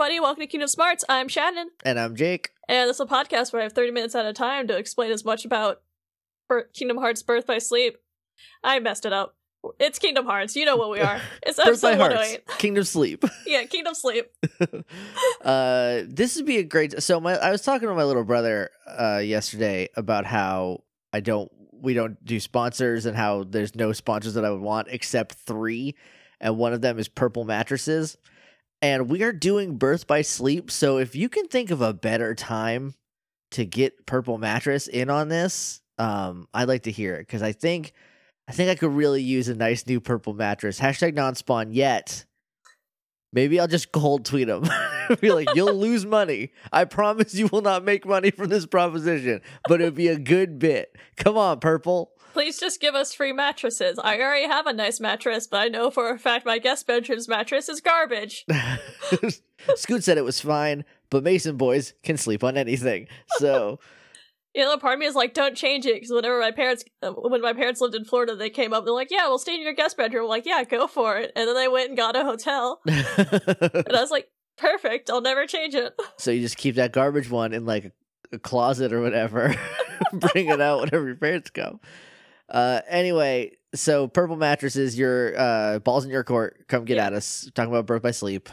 Everybody, welcome to Kingdom Smarts. I'm Shannon, And I'm Jake. and this is a podcast where I have 30 minutes at a time to explain as much about Kingdom Hearts Birth by Sleep. I messed it up. It's Kingdom Hearts. You know what we are. It's Birth by Hearts. Kingdom Sleep. Yeah, Kingdom Sleep. uh, this would be a great. So my, I was talking to my little brother uh, yesterday about how I don't, we don't do sponsors, and how there's no sponsors that I would want except three, and one of them is Purple Mattresses, and we are doing Birth by Sleep. So if you can think of a better time to get Purple Mattress in on this, um, I'd like to hear it because I think. I think I could really use a nice new purple mattress. Hashtag non-spawn yet. Maybe I'll just cold tweet them. Be like, you'll lose money. I promise you will not make money from this proposition, but it'd be a good bit. Come on, purple. Please just give us free mattresses. I already have a nice mattress, but I know for a fact my guest bedroom's mattress is garbage. Scoot said it was fine, but Mason boys can sleep on anything. So You know, part of me is like, don't change it, because whenever my parents, uh, when my parents lived in Florida, they came up, they're like, yeah, we'll stay in your guest bedroom. I'm like, yeah, go for it. And then they went and got a hotel. And I was like, perfect, I'll never change it. so you just keep that garbage one in like a, a closet or whatever. Bring it out whenever your parents go. Uh, anyway, so purple mattresses, your uh, balls in your court. Come get Yeah. at us. Talking about birth by sleep.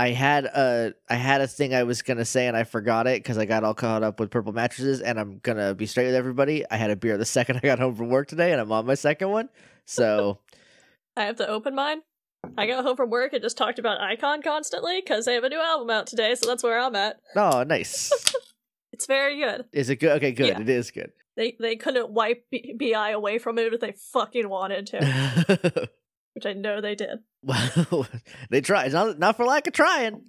I had a I had a thing I was gonna say and I forgot it because I got all caught up with purple mattresses. And I'm gonna be straight with everybody. I had a beer the second I got home from work today, and I'm on my second one. So I have to open mine. I got home from work and just talked about iKON constantly, because they have a new album out today, so that's where I'm at. oh, nice. It's very good. Is it good? Okay, good. Yeah. It is good. They they couldn't wipe B- BI away from it if they fucking wanted to, which I know they did. Well, they tried. Not not for lack of trying.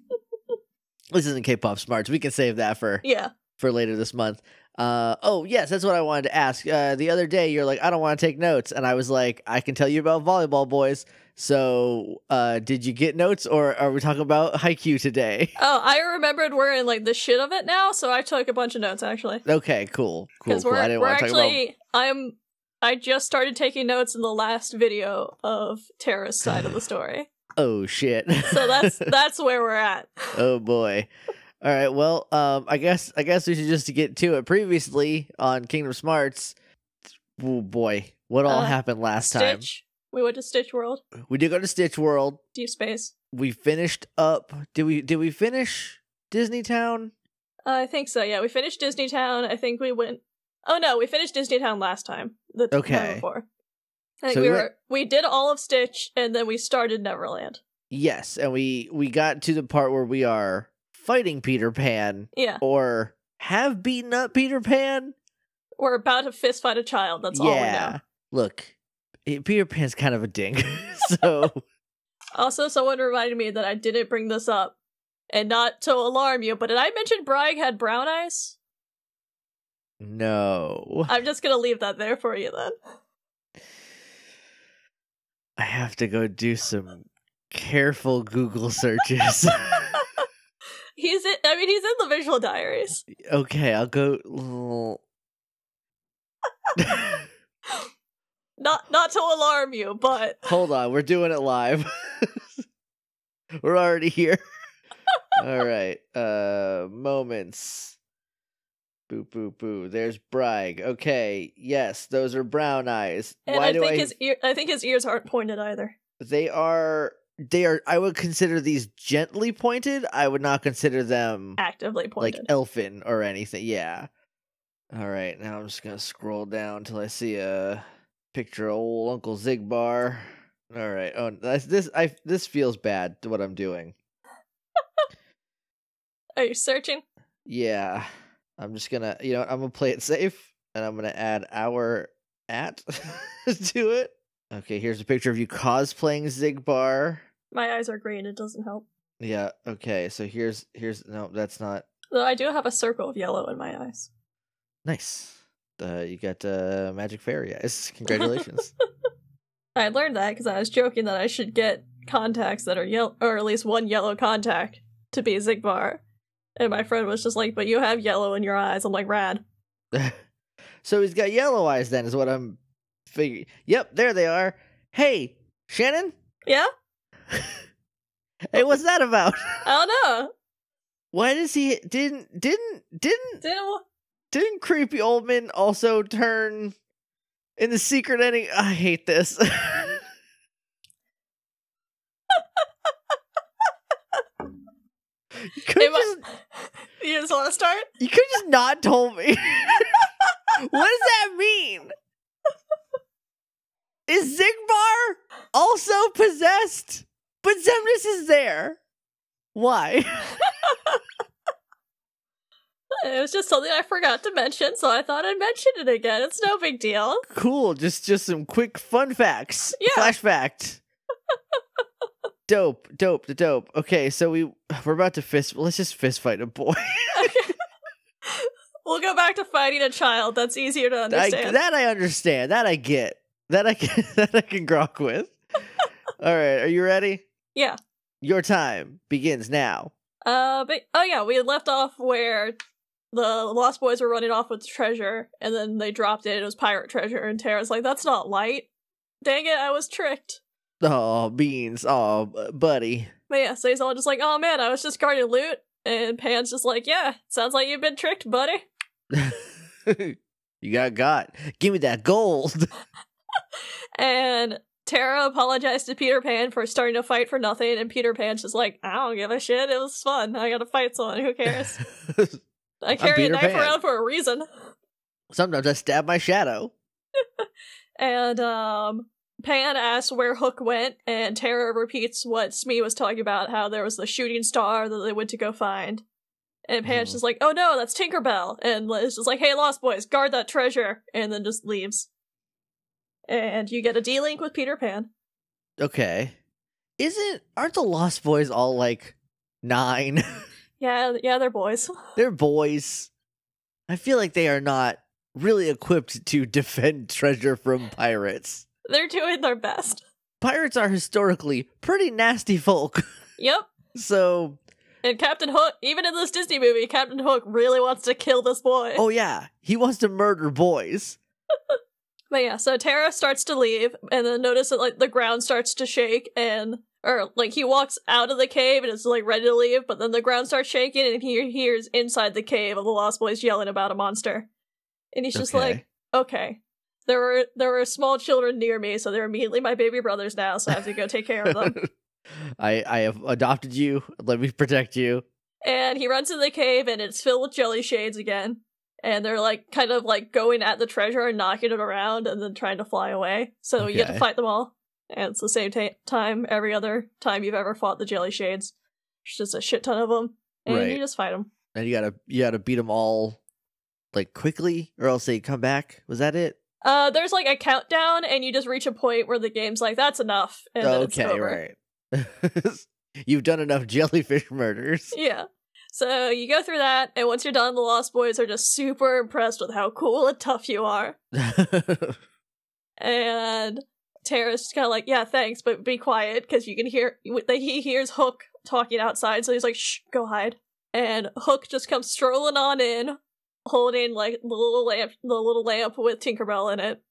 this isn't K-pop smarts. We can save that for Yeah. for later this month. Uh, oh yes, that's what I wanted to ask. Uh, the other day, you're like, I don't want to take notes, and I was like, I can tell you about volleyball boys. So, uh, did you get notes, or are we talking about Haikyuu today? Oh, I remembered we're in like the shit of it now, so I took a bunch of notes actually. Okay, cool, cool, cool. we're I didn't we're want to talk about. actually I'm I just started taking notes in the last video of Terra's side of the story. Oh shit. So that's that's where we're at. oh boy. All right. Well, um, I guess I guess we should just get to it. Previously on Kingdom Smarts, oh boy, what all Uh, happened last time? We went to Stitch World, We did go to Stitch World. Deep Space. We finished up. Did we? Did we finish Disney Town? Uh, I think so. Yeah, we finished Disney Town. I think we went. Oh no, we finished Disney Town last time. The time Okay. before. I think So we we were went- we did all of Stitch and then we started Neverland. Yes, and we we got to the part where we are fighting Peter Pan, Yeah, or have beaten up Peter Pan. we're about to fist fight a child. That's all we know. Look, eh, Peter Pan's kind of a dink. so Also, someone reminded me that I didn't bring this up, and not to alarm you, but did I mention Braig had brown eyes? No. I'm just gonna leave that there for you then. I have to go do some careful Google searches. He's in. I mean, he's in the visual diaries. okay, I'll go. Not not to alarm you, but Hold on, we're doing it live. we're already here. All right. Uh moments. Boo boo boo. There's Braig. Okay. Yes, those are brown eyes. and Why I do think I his ear. I think his ears aren't pointed either. They are they are I would consider these gently pointed. I would not consider them Actively pointed, like elfin or anything. Yeah. All right, now I'm just gonna scroll down until I see a picture of old Uncle Xigbar. All right. Oh, this I this feels bad. What I'm doing. Are you searching? Yeah, I'm just gonna. You know, I'm gonna play it safe, and I'm gonna add our at to it. Okay, here's a picture of you cosplaying Xigbar. My eyes are green. It doesn't help. Yeah. Okay. So here's here's no, that's not Though I do have a circle of yellow in my eyes. nice. Uh, you got uh, magic fairy eyes. Congratulations. I learned that because I was joking that I should get contacts that are yellow, or at least one yellow contact to be Xigbar. And my friend was just like, "But you have yellow in your eyes." I'm like, "Rad." so he's got yellow eyes. Then is what I'm figuring. Yep, there they are. Hey, Shannon. Yeah. Hey, what's that about? I don't know. Why does he didn't didn't didn't Didn't didn't creepy old man also turn in the secret ending? I hate this. you could Am I- just you just want to start? you could just not told me. what does that mean? Is Xigbar also possessed? But Xemnas is there. Why? It was just something I forgot to mention, so I thought I'd mention it again. It's no big deal. cool. Just just some quick fun facts. Yeah. Flash fact. dope, the dope. Okay, so we we're about to fist. Let's just fist fight a boy. We'll go back to fighting a child. That's easier to I, understand. that I understand. That I get. That I can. That I can grok with. All right, are you ready? yeah. Your time begins now. Uh, but oh yeah, we had left off where the Lost Boys were running off with treasure, and then they dropped it. It was pirate treasure, and Terra's like, "That's not light." Dang it, I was tricked. Oh, beans. Oh, buddy. But yeah, so he's all just like, "Oh man, I was just guarding loot," and Pan's just like, "Yeah, sounds like you've been tricked, buddy." you got got. Give me that gold. And Terra apologized to Peter Pan for starting to fight for nothing, and Peter Pan's just like, "I don't give a shit. It was fun. I gotta fight someone. Who cares? I carry a knife Pan. around for a reason." Sometimes I stab my shadow. And um Pan asks where Hook went, and Terra repeats what Smee was talking about, how there was the shooting star that they went to go find. And Pan's Mhm. just like, oh no, that's Tinkerbell. And Liz just like, hey, Lost Boys, guard that treasure. And then just leaves. And you get a D-Link with Peter Pan. Okay. Isn't aren't the Lost Boys all like nine? Yeah, yeah, they're boys. They're boys. I feel like they are not really equipped to defend treasure from pirates. They're doing their best. Pirates are historically pretty nasty folk. Yep. So, And Captain Hook, even in this Disney movie, Captain Hook really wants to kill this boy. oh yeah, he wants to murder boys. But yeah, so Terra starts to leave, and then notice that like the ground starts to shake, and or like he walks out of the cave and is like ready to leave, but then the ground starts shaking, and he hears inside the cave of the Lost Boys yelling about a monster, and he's just Okay. like, okay. There were there were small children near me, so they're immediately my baby brothers now, so I have to go take care of them. I I have adopted you. Let me protect you. and he runs into the cave, and it's filled with jelly shades again. And they're like kind of like going at the treasure and knocking it around and then trying to fly away. So you get to fight them all. And it's the same ta- time every other time you've ever fought the jelly shades. There's just a shit ton of them. And Right. you just fight them. And you gotta you gotta beat them all like quickly, or else they come back. Was that it? Uh, there's like a countdown, and you just reach a point where the game's like, that's enough. And then it's okay, right. You've done enough jellyfish murders. Yeah. So you go through that, and once you're done, the Lost Boys are just super impressed with how cool and tough you are. And Terra's just kind of like, yeah, thanks, but be quiet because you can hear that he hears Hook talking outside, so he's like, shh, go hide. And Hook just comes strolling on in, holding like the little lamp, the little lamp with Tinkerbell in it.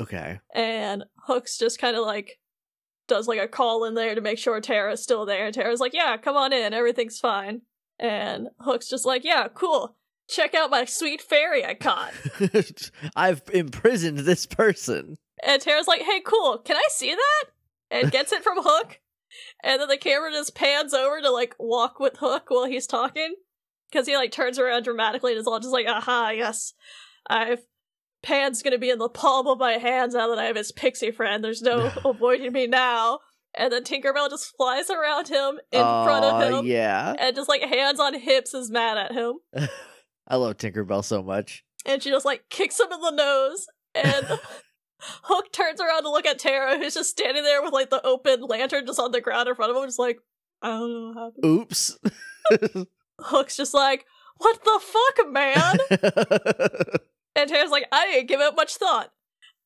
okay. And Hook's just kind of like does like a call in there to make sure Terra's still there. And Terra's like, yeah, come on in, everything's fine. And Hook's just like, yeah, cool. Check out my sweet fairy I caught. I've imprisoned this person. And Terra's like, hey, cool, can I see that? And gets it from Hook. And then the camera just pans over to like walk with Hook while he's talking. Because he like turns around dramatically and is all just like, aha, yes. I've Pan's gonna be in the palm of my hands now that I have his pixie friend. There's no avoiding me now. And then Tinkerbell just flies around him in front of him Yeah. and just like hands on hips is mad at him. I love Tinkerbell so much. and she just like kicks him in the nose and hook turns around to look at terra who's just standing there with like the open lantern just on the ground in front of him just like i don't know what happened Oops. Hook's just like what the fuck man and terra's like i didn't give it much thought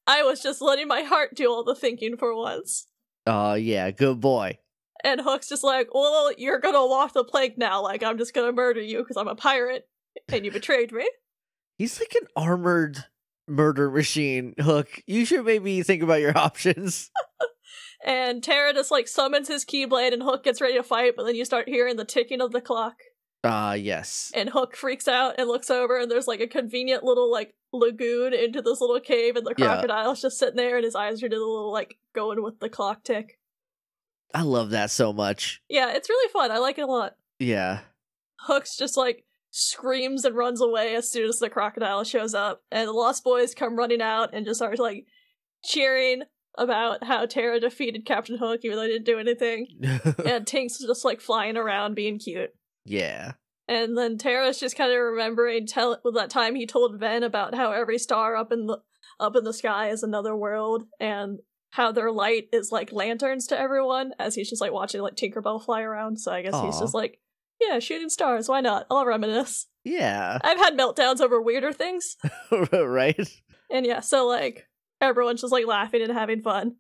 i was just letting my heart do all the thinking for once oh yeah, good boy. and hook's just like well you're gonna walk the plank now like i'm just gonna murder you because i'm a pirate and you betrayed me He's like an armored murder machine. Hook. You should maybe think about your options. And Terra just like summons his Keyblade and Hook gets ready to fight, but then you start hearing the ticking of the clock. Ah, yes. And Hook freaks out and looks over, and there's like a convenient little like lagoon into this little cave, and the Yeah. crocodile's just sitting there, and his eyes are just a little like going with the clock tick. I love that so much. Yeah, it's really fun. I like it a lot. Yeah. Hooks just like screams and runs away as soon as the crocodile shows up, and the Lost Boys come running out and just start like cheering about how Terra defeated Captain Hook, even though they didn't do anything. and Tink's just like flying around being cute. Yeah. And then Terra's just kind of remembering tell that time he told Ven about how every star up in the up in the sky is another world, and how their light is like lanterns to everyone. As he's just like watching like Tinkerbell fly around. So I guess he's just like, yeah, shooting stars. Why not? I'll reminisce. Yeah. I've had meltdowns over weirder things, right? and yeah, so like everyone's just like laughing and having fun.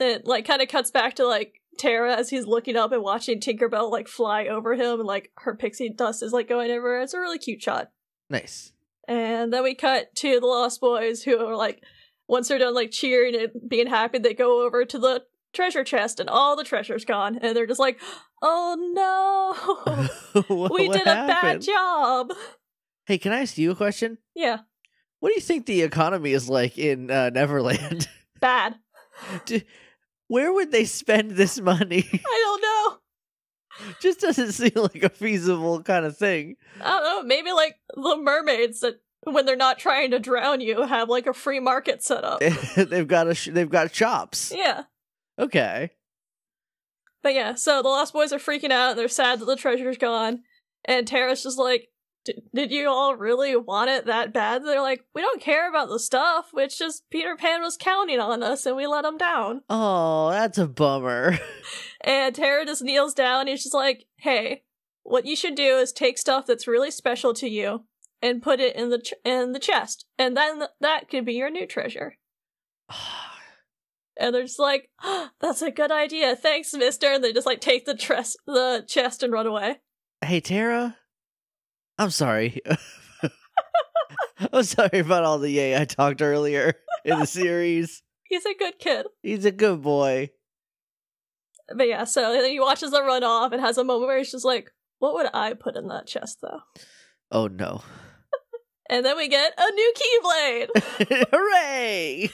It like kind of cuts back to like Terra as he's looking up and watching Tinkerbell like fly over him, and like her pixie dust is like going everywhere. It's a really cute shot. Nice. And then we cut to the Lost Boys who are like, once they're done like cheering and being happy, they go over to the treasure chest and all the treasure's gone. And they're just like, oh no, What- we what did a bad job. Hey, can I ask you a question? Yeah, What do you think the economy is like in uh, Neverland? bad. Do- Where would they spend this money? I don't know. Just doesn't seem like a feasible kind of thing. I don't know. Maybe like the mermaids that when they're not trying to drown you have like a free market set up. they've got a sh- they've got shops. yeah. Okay. But yeah, so the Lost Boys are freaking out and they're sad that the treasure's gone. And Terra's just like, "D- Did you all really want it that bad? They're like, We don't care about the stuff. It's just Peter Pan was counting on us and we let him down. Oh, that's a bummer. And Terra just kneels down. And he's just like, Hey, what you should do is take stuff that's really special to you and put it in the ch- in the chest, and then th- that could be your new treasure. And they're just like, ah, "That's a good idea, thanks, Mister." And they just like take the the chest and run away. hey, Terra. I'm sorry. I'm sorry about all the yay I talked earlier in the series. He's a good kid. He's a good boy. But yeah, so then he watches them run off and has a moment where he's just like, "What would I put in that chest, though?" Oh no. And then we get a new Keyblade Hooray!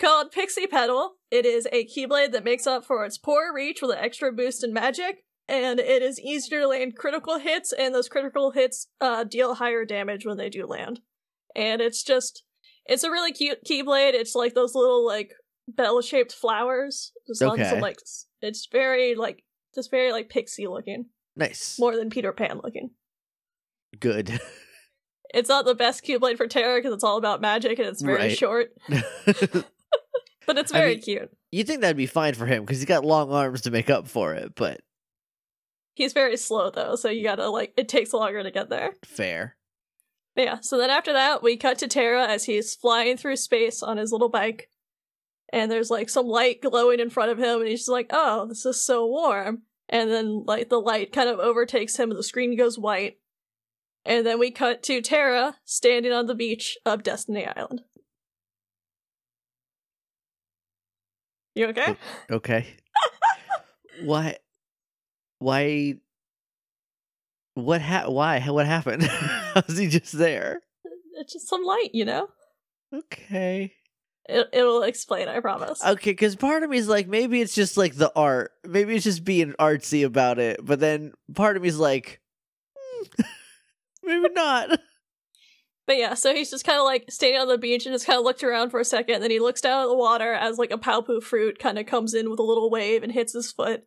called Pixie Petal. It is a Keyblade that makes up for its poor reach with an extra boost in magic, and it is easier to land critical hits, and those critical hits uh, deal higher damage when they do land. And it's just, it's a really cute Keyblade. It's like those little like bell-shaped flowers, just on Okay. some like, it's very like, just very like pixie looking, Nice. more than Peter Pan looking. Good. It's not the best Keyblade for Terra because it's all about magic and it's very Right. short, but it's I very mean- cute. you think that'd be fine for him because he's got long arms to make up for it, but He's very slow though, so you gotta like it takes longer to get there. fair. Yeah, so then after that, we cut to Terra as he's flying through space on his little bike. And there's like some light glowing in front of him, and he's just like, oh, this is so warm. And then like the light kind of overtakes him and the screen goes white. And then we cut to Terra standing on the beach of Destiny Island. You okay? Okay. why? Why? What ha- Why? What happened? How's he just there? It's just some light, you know? Okay. It, it'll explain, I promise. Okay, because part of me is like, maybe it's just like the art. Maybe it's just being artsy about it. But then part of me is like, hmm, maybe not. But yeah, so he's just kind of like standing on the beach and just kind of looked around for a second. And then he looks down at the water as like a paopu fruit kind of comes in with a little wave and hits his foot.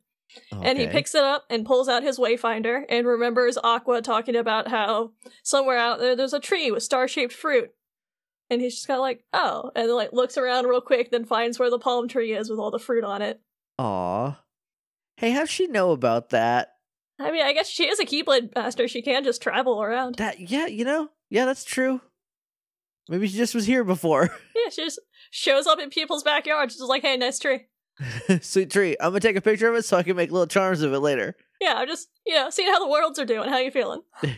And he picks it up and pulls out his wayfinder and remembers Aqua talking about how somewhere out there there's a tree with star shaped fruit. And he's just kind of like, oh, and then like looks around real quick, then finds where the palm tree is with all the fruit on it. Aw. Hey, how'd she know about that? I mean, I guess she is a Keyblade master. She can just travel around. That yeah, you know, yeah, that's true. Maybe she just was here before. Yeah, she just shows up in people's backyards, just like, hey, nice tree. Sweet tree. I'm gonna take a picture of it so I can make little charms of it later. Yeah, I'm just, you know, seeing how the worlds are doing. How you feeling?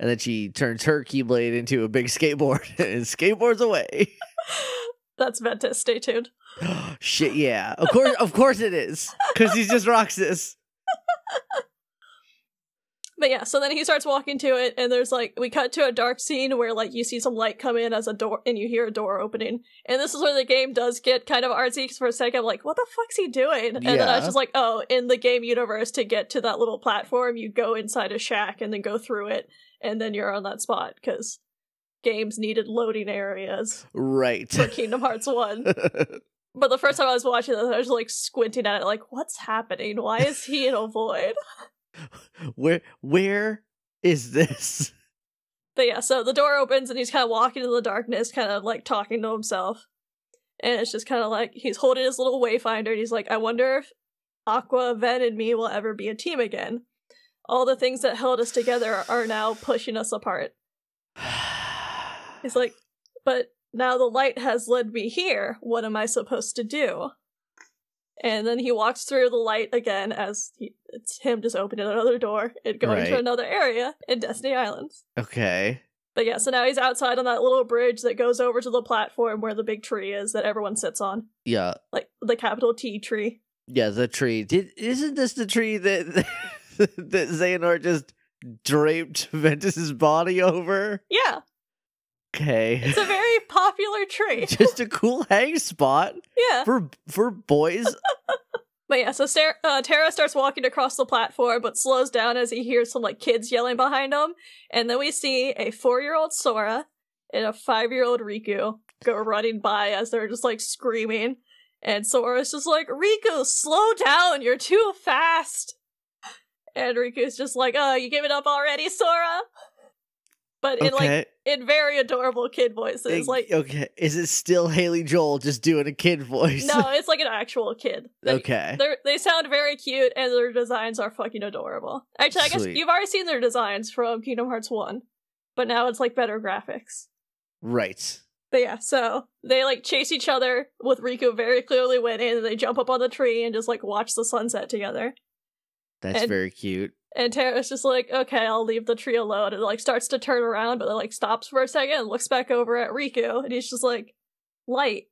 And then she turns her keyblade into a big skateboard and skateboards away. That's Ventus. Stay tuned. Shit, yeah. Of course, of course it is, because he's just Roxas. But yeah, so then he starts walking to it, and there's like we cut to a dark scene where like you see some light come in as a door, and you hear a door opening, and this is where the game does get kind of artsy. Because for a second, I'm like, what the fuck's he doing? And then I was just like, oh, in the game universe, to get to that little platform, you go inside a shack and then go through it, and then you're on that spot because games needed loading areas Right. for Kingdom Hearts One. But the first time I was watching this, I was like squinting at it, like, what's happening? Why is he in a void? where where is this? But yeah, so the door opens and he's kind of walking in the darkness, kind of like talking to himself. And it's just kind of like he's holding his little wayfinder and he's like, I wonder if Aqua, Ven, and me will ever be a team again. All the things that held us together are now pushing us apart. He's like, but now the light has led me here. What am I supposed to do? And then he walks through the light again as he, it's him just opening another door and going to another area in Destiny Islands. okay. But yeah, so now he's outside on that little bridge that goes over to the platform where the big tree is that everyone sits on. Yeah. Like the capital T tree. Yeah, the tree. Did isn't this the tree that that Xehanort just draped Ventus's body over? Yeah, Okay. it's a very popular tree. just a cool hang spot Yeah. for for boys. But yeah, so Star- uh, Terra starts walking across the platform, but slows down as he hears some like kids yelling behind him, and then we see a four-year-old Sora and a five-year-old Riku go running by as they're just like screaming, and Sora's just like, "Riku, slow down! You're too fast!" And Riku's just like, "Oh, you giving up already, Sora?" But in like in very adorable kid voices, like okay. Is it still Haley Joel just doing a kid voice? no, it's like an actual kid. Like, okay. They sound very cute and their designs are fucking adorable. Actually, I guess you've already seen their designs from Kingdom Hearts 1, but now it's like better graphics. Right. But yeah, so they like chase each other with Riku very clearly winning, and they jump up on the tree and just like watch the sunset together. That's And- very cute. And Terra's just like, okay, I'll leave the tree alone. And like starts to turn around, but then like stops for a second and looks back over at Riku, and he's just like, Light,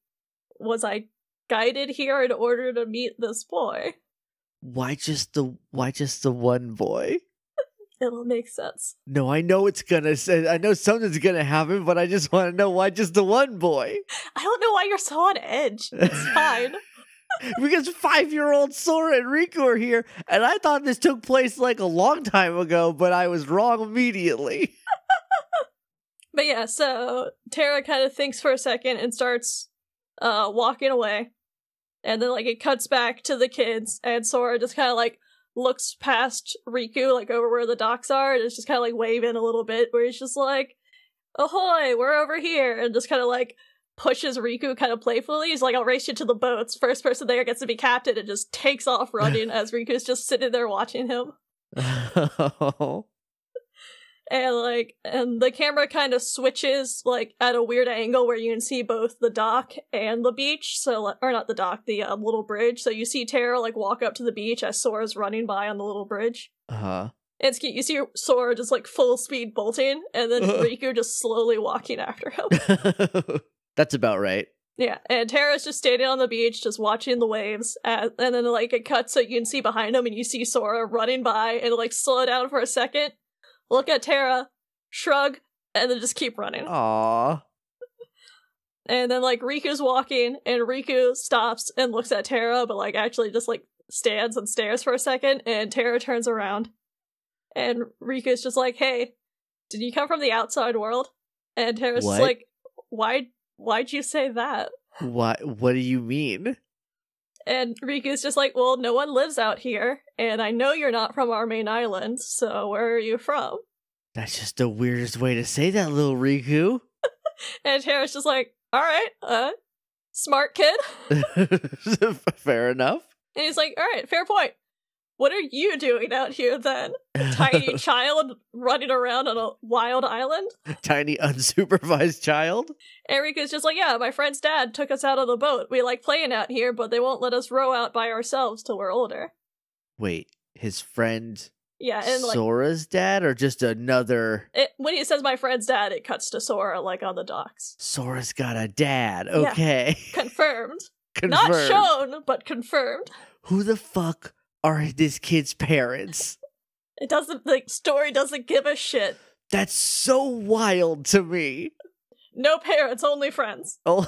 was I guided here in order to meet this boy? Why just the why just the one boy? It'll make sense. No, I know it's gonna say I know something's gonna happen, but I just want to know why just the one boy? I don't know why you're so on edge. It's fine. Because five year old Sora and Riku are here, and I thought this took place like a long time ago, but I was wrong immediately. But yeah, so Terra kind of thinks for a second and starts uh walking away. And then like it cuts back to the kids and Sora just kind of like looks past Riku like over where the docks are and is just kind of like waving a little bit where he's just like ahoy, we're over here and just kind of like pushes Riku kind of playfully. He's like I'll race you to the boats. First person there gets to be captain and just takes off running as Riku's just sitting there watching him. and like and the camera kind of switches like at a weird angle where you can see both the dock and the beach so or not the dock the uh, little bridge so you see Terra like walk up to the beach as Sora's running by on the little bridge uh-huh. and it's cute. you see Sora just like full speed bolting and then. Riku just slowly walking after him That's about right. yeah and Terra's just standing on the beach just watching the waves and, and then like it cuts so you can see behind him and you see Sora running by and like slow down for a second look at Terra shrug and then just keep running Aw. And then like Riku's walking and Riku stops and looks at Terra, but like actually just like stands and stares for a second and Terra turns around. And Riku's just like, Hey, did you come from the outside world? And Terra's just like, Why why'd you say that? What what do you mean? And Riku's just like, Well, no one lives out here, and I know you're not from our main island, so where are you from? That's just the weirdest way to say that, little Riku. And Terra's just like, Alright, uh smart kid. Fair enough. And he's like, all right, fair point. What are you doing out here then? Tiny child running around on a wild island? Tiny unsupervised child. Erika's just like, yeah, my friend's dad took us out on the boat. We like playing out here, but they won't let us row out by ourselves till we're older. Wait, his friend Yeah, and like Sora's dad or just another it, when he says my friend's dad, it cuts to Sora like on the docks. Sora's got a dad. Yeah. Okay. Confirmed. Confirmed. Not shown, but confirmed. Who the fuck are this kid's parents? It doesn't the story doesn't give a shit. That's so wild to me. No parents, only friends. Oh,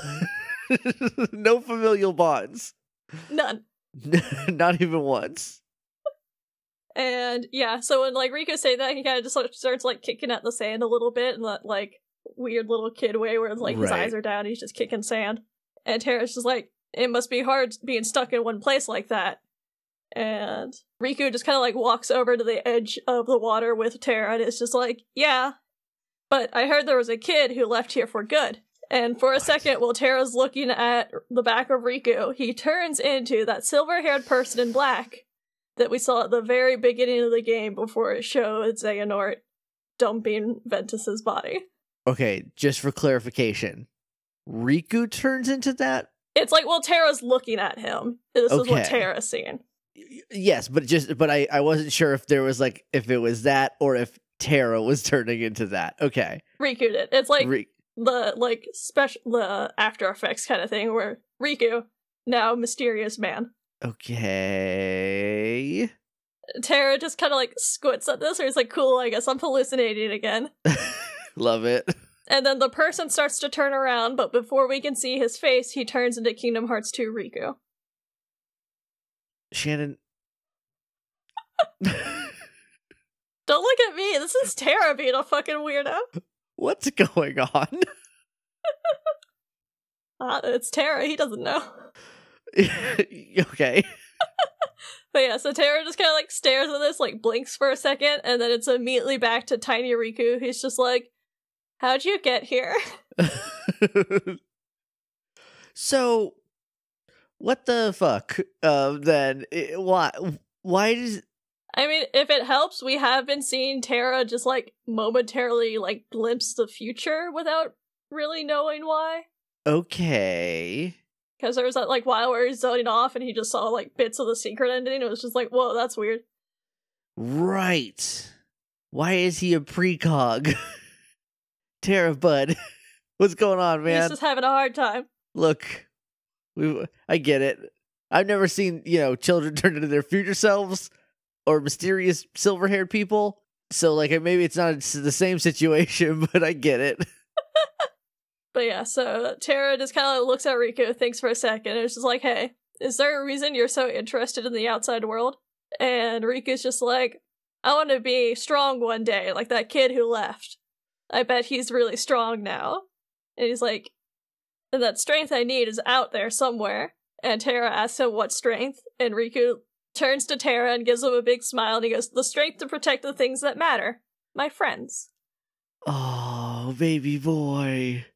no familial bonds. None. Not even once. And yeah, so when like Riku say that, he kind of just starts like kicking at the sand a little bit in that like weird little kid way where like his eyes are down, he's just kicking sand. And Terra's just like, it must be hard being stuck in one place like that. And Riku just kind of like walks over to the edge of the water with Terra and it's just like, yeah, but I heard there was a kid who left here for good. And for a second, while Terra's looking at the back of Riku, he turns into that silver haired person in black that we saw at the very beginning of the game before it showed Xehanort dumping Ventus's body. Okay, just for clarification, Riku turns into that. It's like, well, Terra's looking at him. This is what Okay. Terra's seeing. Yes, but just but I I wasn't sure if there was like if it was that or if Terra was turning into that. Okay, Riku did. It's like Ri- the like special the After Effects kind of thing where Riku, now mysterious man. okay. Terra just kind of like squints at this, or he's like, cool, I guess I'm hallucinating again. Love it. And then the person starts to turn around, but before we can see his face, he turns into Kingdom Hearts 2 Riku. Shannon. Don't look at me. This is Terra being a fucking weirdo. What's going on? Uh, it's Terra. He doesn't know. okay. But yeah, so Terra just kind of like stares at this, like blinks for a second, and then it's immediately back to Tiny Riku. He's just like, "How'd you get here?" so, what the fuck? Um, then I- why? Why does? I mean, if it helps, we have been seeing Terra just like momentarily like glimpse the future without really knowing why. Okay. Because there was that like while where he's zoning off and he just saw like bits of the secret ending. It was just like, whoa, that's weird. Right. Why is he a precog? Terra Bud. What's going on, man? He's just having a hard time. Look, we I get it. I've never seen, you know, children turn into their future selves or mysterious silver-haired people. So like maybe it's not the same situation, but I get it. But yeah, so Terra just kind of looks at Riku, thinks for a second, and it's just like, hey, is there a reason you're so interested in the outside world? And Riku's just like, I want to be strong one day, like that kid who left. I bet he's really strong now. And he's like, and that strength I need is out there somewhere. And Terra asks him what strength, and Riku turns to Terra and gives him a big smile, and he goes, the strength to protect the things that matter. My friends. Oh, baby boy.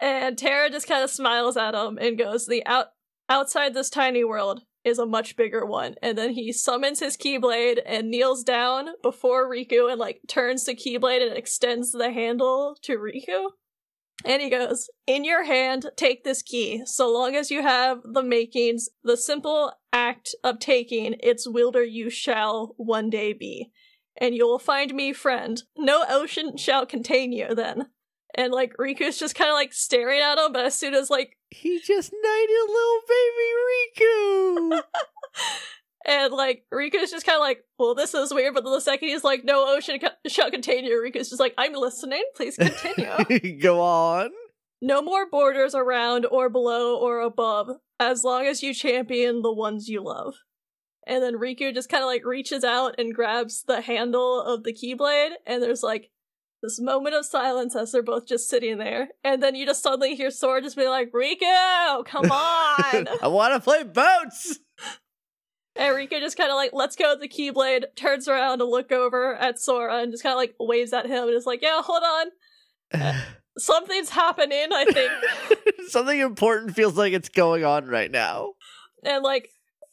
And Terra just kind of smiles at him and goes, "The out outside this tiny world is a much bigger one." And then he summons his Keyblade and kneels down before Riku and like turns the Keyblade and extends the handle to Riku. And he goes, "In your hand, take this key. So long as you have the makings, the simple act of taking its wielder you shall one day be." And you will find me, friend. No ocean shall contain you then and like Riku's just kind of like staring at him, but as soon as like He just knighted little baby Riku. and like Riku's just kind of like, well, this is weird, but then the second he's like, no ocean co- shall contain you, Riku's just like, I'm listening, please continue. Go on. no more borders around or below or above, as long as you champion the ones you love. And then Riku just kind of like reaches out and grabs the handle of the Keyblade, and there's like this moment of silence as they're both just sitting there. And then you just suddenly hear Sora just be like, Riku, come on! I want to play boats. and Riku just kind of like lets go of the Keyblade, turns around to look over at Sora, and just kind of like waves at him and is like, yeah, hold on. Something's happening, I think. Something important feels like it's going on right now. and like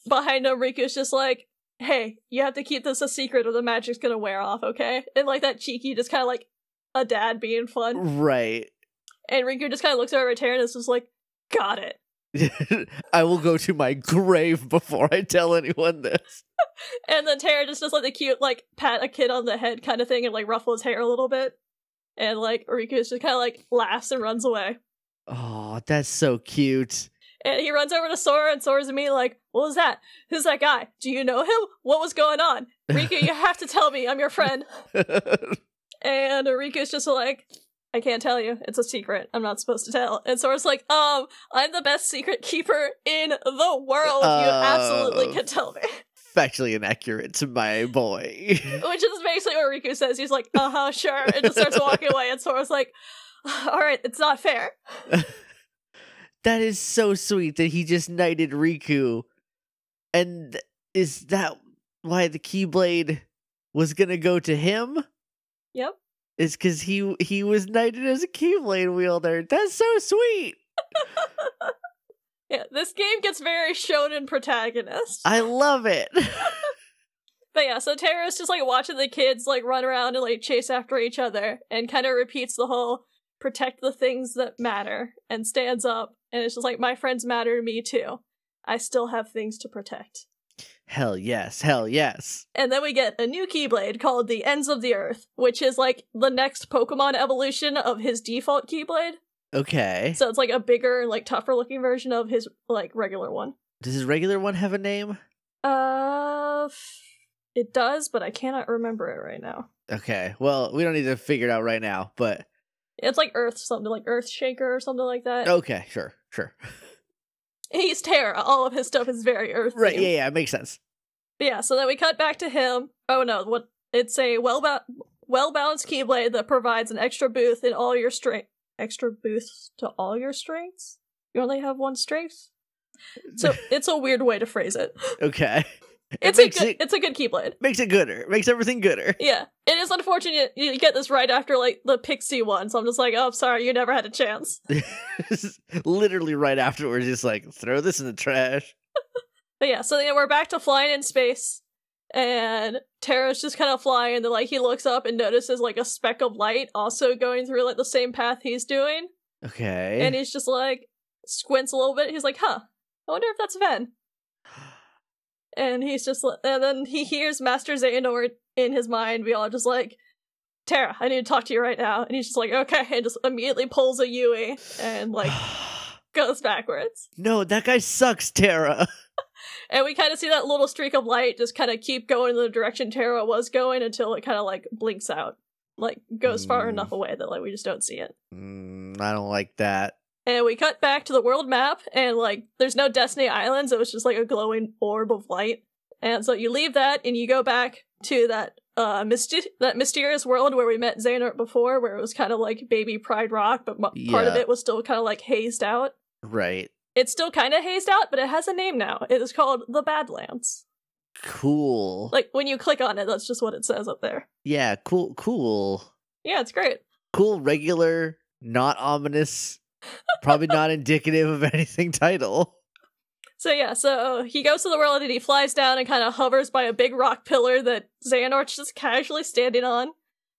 behind him, Riku's just like, hey, you have to keep this a secret or the magic's gonna wear off, okay? And like that cheeky, just kind of like a dad being fun. Right. And Riku just kind of looks over at Terra and is just like, got it. I will go to my grave before I tell anyone this. And then Terra just does like the cute, like, pat a kid on the head kind of thing and like ruffle his hair a little bit. And like Riku just kind of like laughs and runs away. Oh, that's so cute. And he runs over to Sora, and Sora's me like, "What was that? Who's that guy? Do you know him? What was going on? Riku, you have to tell me. I'm your friend." And Riku's just like, "I can't tell you. It's a secret. I'm not supposed to tell." And Sora's like, "Um, I'm the best secret keeper in the world. You absolutely Uh. can tell me." Factually inaccurate, to my boy. Which is basically what Riku says. He's like, "Uh huh, sure," and just starts walking away. And Sora's like, "All right, it's not fair." that is so sweet that he just knighted Riku. And is that why the Keyblade was gonna go to him? Yep. Is because he he was knighted as a Keyblade wielder. That's so sweet. Yeah, this game gets very shonen protagonist. I love it. But yeah, so Terra's just like watching the kids like run around and like chase after each other and kind of repeats the whole protect the things that matter and stands up and it's just like my friends matter to me too. I still have things to protect. Hell yes, hell yes. And then we get a new Keyblade called the Ends of the Earth, which is like the next Pokemon evolution of his default Keyblade. Okay. So it's like a bigger, like tougher looking version of his like regular one. Does his regular one have a name? Uh, it does, but I cannot remember it right now. Okay. Well, we don't need to figure it out right now, but It's like Earth something, like Earth Shaker or something like that. okay, sure, sure. He's Terra. All of his stuff is very Earth. Right, yeah, yeah, it makes sense. But yeah, so then we cut back to him. Oh no, what it's a well ba- well balanced keyblade that provides an extra boost in all your strength. Extra boost to all your strengths. You only have one strength. So it's a weird way to phrase it. Okay. It It's a good. it It's a good keyblade. makes it gooder. Makes everything gooder. Yeah, it is unfortunate you get this right after like the Pixie one. So I'm just like, oh, sorry, you never had a chance. Literally right afterwards, just like throw this in the trash. But yeah, so then we're back to flying in space, and Terra's just kind of flying, and then like he looks up and notices like a speck of light also going through like the same path he's doing, Okay. and he's just like squints a little bit. He's like, "Huh, I wonder if that's Ven." And he's just, and then he hears Master Xehanort in his mind. We all just like, Terra, I need to talk to you right now. And he's just like, okay, and just immediately pulls a Yui and like goes backwards. no, that guy sucks, Terra. And we kind of see that little streak of light just kind of keep going in the direction Terra was going until it kind of like blinks out, like goes far Mm. enough away that like we just don't see it. Mm, I don't like that. And we cut back to the world map, and like there's no Destiny Islands. It was just like a glowing orb of light. And so you leave that, and you go back to that uh mysti- that mysterious world where we met Xehanort before, where it was kind of like baby Pride Rock, but mo- part of it was still kind of like hazed out. Right. It's still kind of hazed out, but it has a name now. It is called the Badlands. Cool. Like when you click on it, that's just what it says up there. yeah, cool, cool. Yeah, it's great. Cool, regular, not ominous, probably not indicative of anything title. So yeah, so he goes to the world and he flies down and kind of hovers by a big rock pillar that Xehanort's just casually standing on.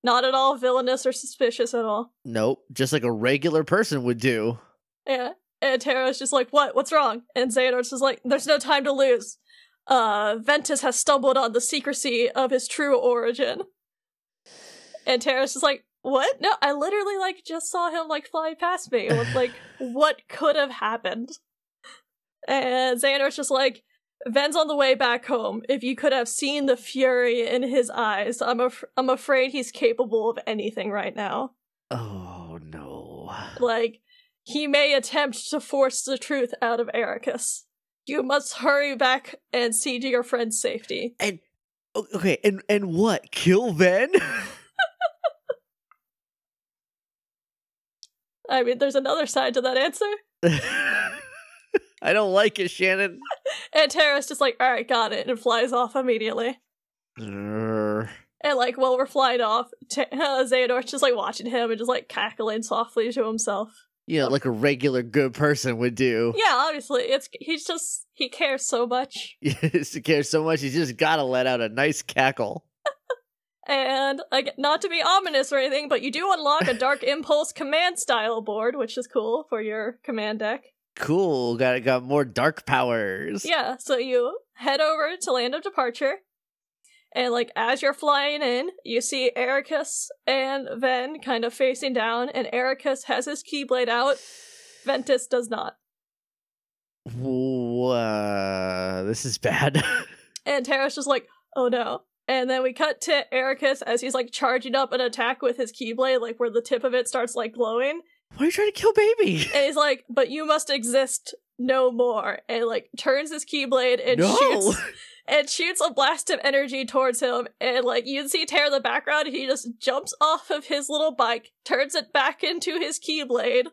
Not at all villainous or suspicious at all. Nope, just like a regular person would do. Yeah. And Terra's just like, what? What's wrong? And Xehanort's just like, there's no time to lose. Uh, Ventus has stumbled on the secrecy of his true origin. And Tara's just like, what? No, I literally, like, just saw him, like, fly past me. It was like, what could have happened? And Xehanort's just like, Ven's on the way back home. If you could have seen the fury in his eyes, I'm, af- I'm afraid he's capable of anything right now. Oh no. Like, he may attempt to force the truth out of Eraqus. You must hurry back and see to your friend's safety. And okay, and and what? Kill Ven? I mean, there's another side to that answer. I don't like it, Shannon. And Terra's just like, alright, got it, and flies off immediately. And like, while we're flying off, Ta- uh, Xehanort's just like watching him and just like cackling softly to himself. You know, like a regular good person would do. Yeah, obviously, it's he's just he cares so much. he cares so much, he's just gotta let out a nice cackle. And like, not to be ominous or anything, but you do unlock a Dark Impulse command style board, which is cool for your command deck. Cool. Got got more dark powers. Yeah, so you head over to Land of Departure, and like as you're flying in, you see Eraqus and Ven kind of facing down, and Eraqus has his keyblade out. Ventus does not. Uh, this is bad. And Terra's just like, oh no. And then we cut to Eraqus as he's like charging up an attack with his keyblade, like where the tip of it starts like glowing. Why are you trying to kill baby? And he's like, but you must exist no more. And like turns his keyblade and no. shoots and shoots a blast of energy towards him. And like you can see Terra in the background, he just jumps off of his little bike, turns it back into his keyblade,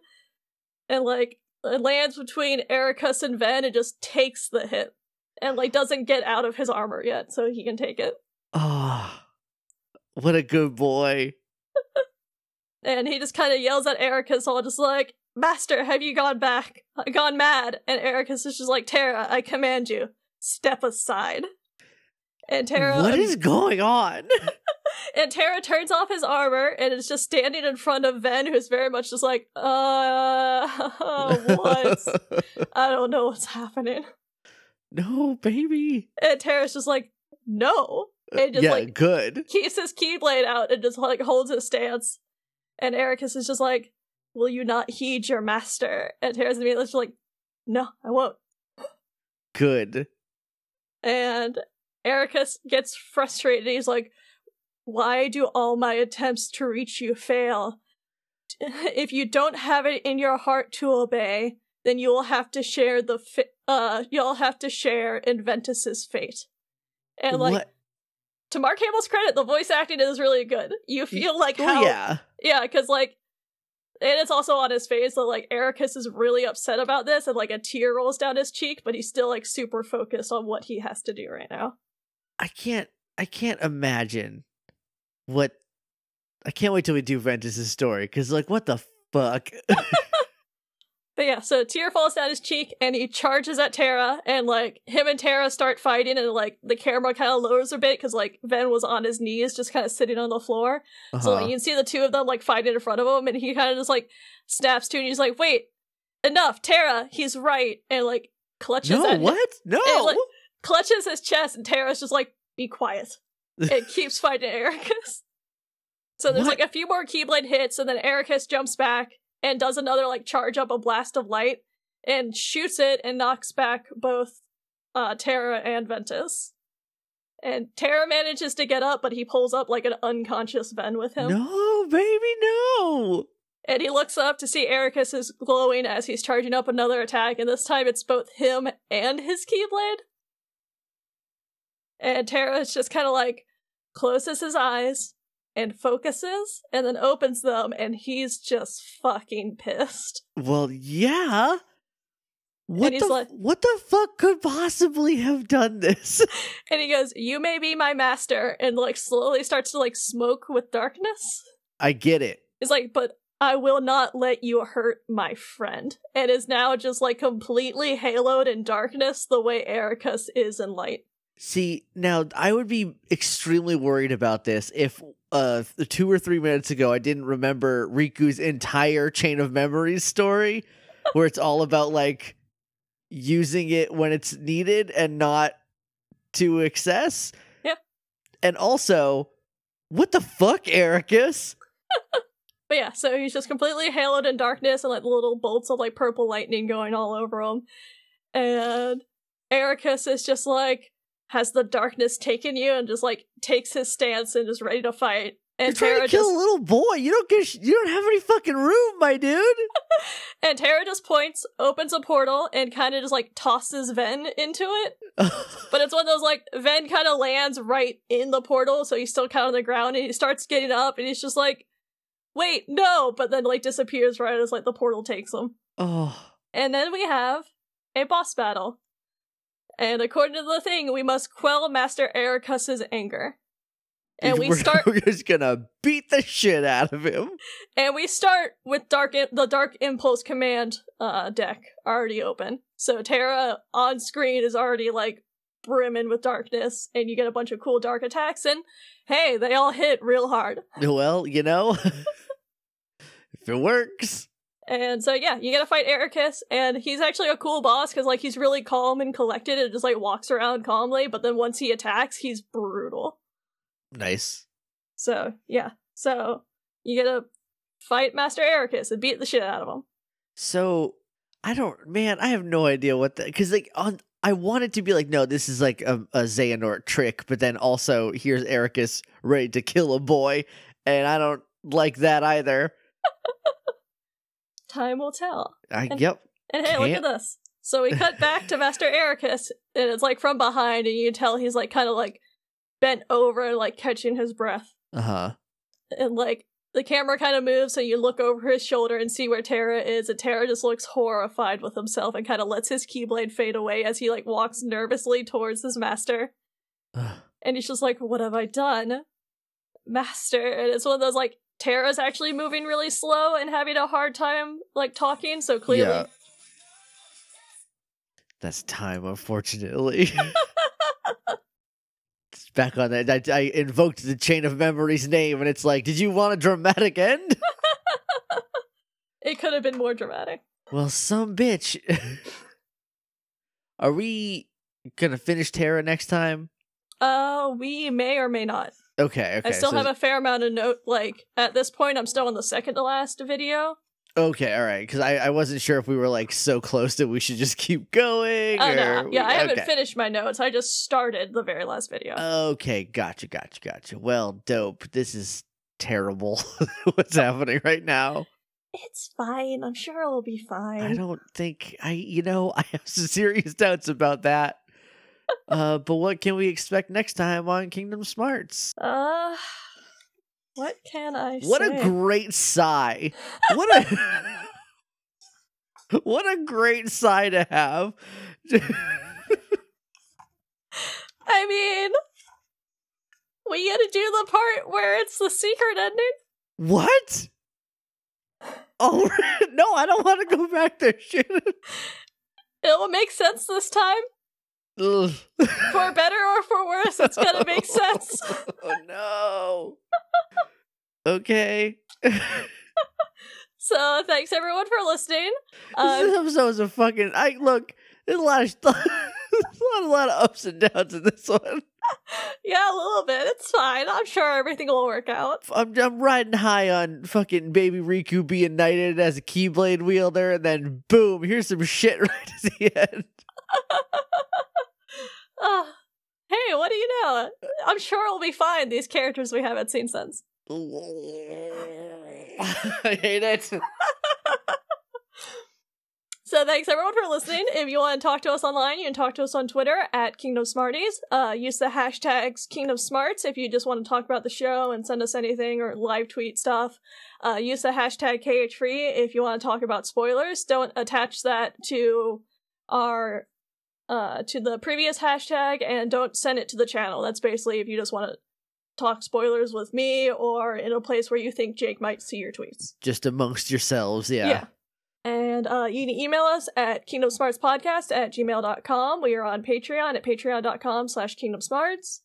and like lands between Eraqus and Ven and just takes the hit. And like doesn't get out of his armor yet, so he can take it. Oh, what a good boy. And he just kind of yells at Eraqus, all just like, Master, have you gone back? Gone mad? And Eraqus is just like, Terra, I command you, step aside. And Terra. What is going on? and Terra turns off his armor and is just standing in front of Ven, who's very much just like, uh, what? I don't know what's happening. no, baby. And Terra's just like, no. And just yeah, like good. keeps his keyblade out and just like holds his stance. And Eraqus is just like, Will you not heed your master? And Terra's immediately just like, No, I won't. Good. And Eraqus gets frustrated. He's like, Why do all my attempts to reach you fail? If you don't have it in your heart to obey, then you will have to share the fi- uh you'll have to share Inventus's fate. And like what? To Mark Hamill's credit, the voice acting is really good. You feel like Oh, how yeah. yeah, because like, and it's also on his face that like Eraqus is really upset about this, and like a tear rolls down his cheek, but he's still like super focused on what he has to do right now. I can't I can't imagine what I can't wait till we do Ventus's story because like what the fuck? But yeah, so tear falls down his cheek, and he charges at Terra and like him and Terra start fighting, and like the camera kind of lowers a bit because like Ven was on his knees, just kind of sitting on the floor. So like Uh-huh. you can see the two of them like fighting in front of him, and he kind of just like snaps to, and he's like, "Wait, enough, Terra, he's right," and like clutches no, at what? No. And, like, clutches his chest, and Terra's just like, "Be quiet," It keeps fighting Eraqus. So there's What? like a few more Keyblade hits, and then Eraqus jumps back and does another like charge up a blast of light and shoots it and knocks back both uh Terra and Ventus. And Terra manages to get up, but he pulls up like an unconscious Ven with him. no, baby, no. And he looks up to see Eraqus is glowing as he's charging up another attack, and this time it's both him and his Keyblade. And Terra is just kind of like closes his eyes and focuses, and then opens them, and he's just fucking pissed. Well, yeah. What the like- what the fuck could possibly have done this? And he goes, You may be my master, and like slowly starts to like smoke with darkness. I get it. He's like, But I will not let you hurt my friend. And is now just like completely haloed in darkness the way Eraqus is in light. See, now I would be extremely worried about this if uh 2 or 3 minutes ago I didn't remember Riku's entire chain of memories story where it's all about like using it when it's needed and not to excess. Yeah. And also, what the fuck, Eraqus? But yeah, so he's just completely haloed in darkness and like little bolts of like purple lightning going all over him. And Eraqus is just like, has the darkness taken you? And just like takes his stance and is ready to fight. You're And trying Terra to kill just a little boy. You don't get sh- you don't have any fucking room, my dude. and Terra just points, opens a portal, and kind of just like tosses Ven into it. But it's one of those like Ven kind of lands right in the portal, so he's still kind of on the ground, and he starts getting up, and he's just like, "Wait, no!" But then like disappears right as like the portal takes him. oh. And then we have a boss battle. And according to the thing, we must quell Master Eraqus's anger. And we We're- start We're just gonna beat the shit out of him. and we start with dark the dark impulse command uh deck already open. So Terra on screen is already like brimming with darkness and you get a bunch of cool dark attacks and hey, they all hit real hard. Well, you know, if it works, And so yeah, you gotta fight Eraqus, and he's actually a cool boss because like he's really calm and collected and just like walks around calmly. But then once he attacks, he's brutal. Nice. So yeah, so you gotta fight Master Eraqus and beat the shit out of him. So I don't, man. I have no idea what the because like on. I wanted to be like, no, this is like a, a Xehanort trick, but then also here's Eraqus ready to kill a boy, and I don't like that either. Time will tell. I And- yep. And hey, look Can't- at this. So we cut back to Master Eraqus, and it's like from behind, and you can tell he's like kind of like bent over, like catching his breath. Uh huh. And like the camera kind of moves, so you look over his shoulder and see where Terra is, and Terra just looks horrified with himself and kind of lets his keyblade fade away as he like walks nervously towards his master. And he's just like, What have I done? Master. And it's one of those like Terra's actually moving really slow and having a hard time like talking, so clearly Yeah. That's time, unfortunately. Back on that. I, I invoked the chain of memories name, and it's like, did you want a dramatic end? it could have been more dramatic. well, some bitch. Are we gonna finish Terra next time? Uh, we may or may not. Okay, okay. I still so- have a fair amount of note. Like at this point, I'm still on the second to last video. Okay, all right. Because I, I wasn't sure if we were like so close that we should just keep going. Oh or no, yeah, I haven't finished my notes. I just started the very last video. Okay, gotcha, gotcha, gotcha. Well, dope. This is terrible. What's happening right now? it's fine. I'm sure it'll be fine. I don't think I. You know, I have some serious doubts about that. Uh, but what can we expect next time on Kingdom Smarts? Uh, what can I What say? a great sigh! What a what a great sigh to have. I mean, we gotta do the part where it's the secret ending. What? Oh no, I don't want to go back there. Shit. It'll make sense this time. For better or for worse. It's gonna make sense. oh no. Okay. So thanks everyone for listening. Um, this episode was a fucking. I look. There's a lot of there's a lot, a lot of ups and downs in this one. yeah, a little bit. It's fine. I'm sure everything will work out. I'm I'm riding high on fucking baby Riku being knighted as a keyblade wielder, and then boom, here's some shit right at the end. Uh, hey, what do you know? I'm sure it'll be fine. These characters we haven't seen since. I hate it. So thanks everyone for listening. If you want to talk to us online, you can talk to us on Twitter at Kingdom Smarties. Uh, use the hashtags Kingdom Smarts if you just want to talk about the show and send us anything or live tweet stuff. Uh, use the hashtag KH3 if you want to talk about spoilers. Don't attach that to our uh to the previous hashtag and don't send it to the channel. That's basically if you just want to talk spoilers with me or in a place where you think Jake might see your tweets. Just amongst yourselves, yeah. Yeah. And uh, you can email us at kingdomsmartspodcast at gmail.com. We are on Patreon at patreon.com slash kingdomsmarts.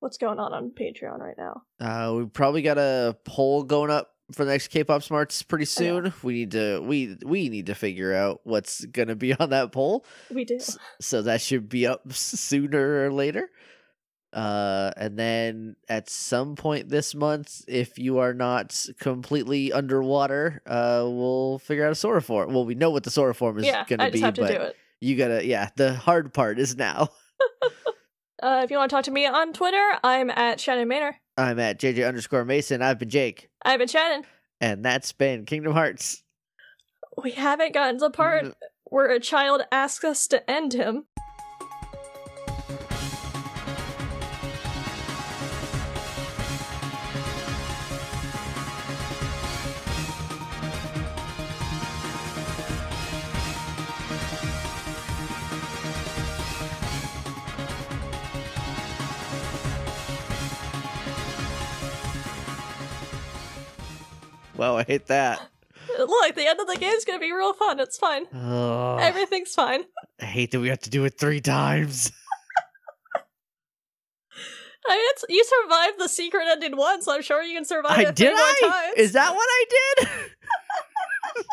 What's going on on Patreon right now? Uh, we probably got a poll going up for the next K-pop smarts pretty yeah. soon. We need to we we need to figure out what's gonna be on that poll. We do. so that should be up sooner or later. Uh, and then at some point this month, if you are not completely underwater, uh, we'll figure out a Sora form. Well, we know what the Sora form is yeah, gonna I just be, have to but do it. you gotta, yeah, the hard part is now. Uh, if you want to talk to me on Twitter, I'm at Shannon Manor. I'm at JJ underscore Mason. I've been Jake, I've been Shannon. and that's been Kingdom Hearts. We haven't gotten to the part Mm. where a child asks us to end him. Wow, I hate that. Look, the end of the game's gonna be real fun. It's fine. Oh, Everything's fine. I hate that we have to do it three times. I mean, it's, you survived the secret ending once. I'm sure you can survive I it three did. more I times. is that what I did?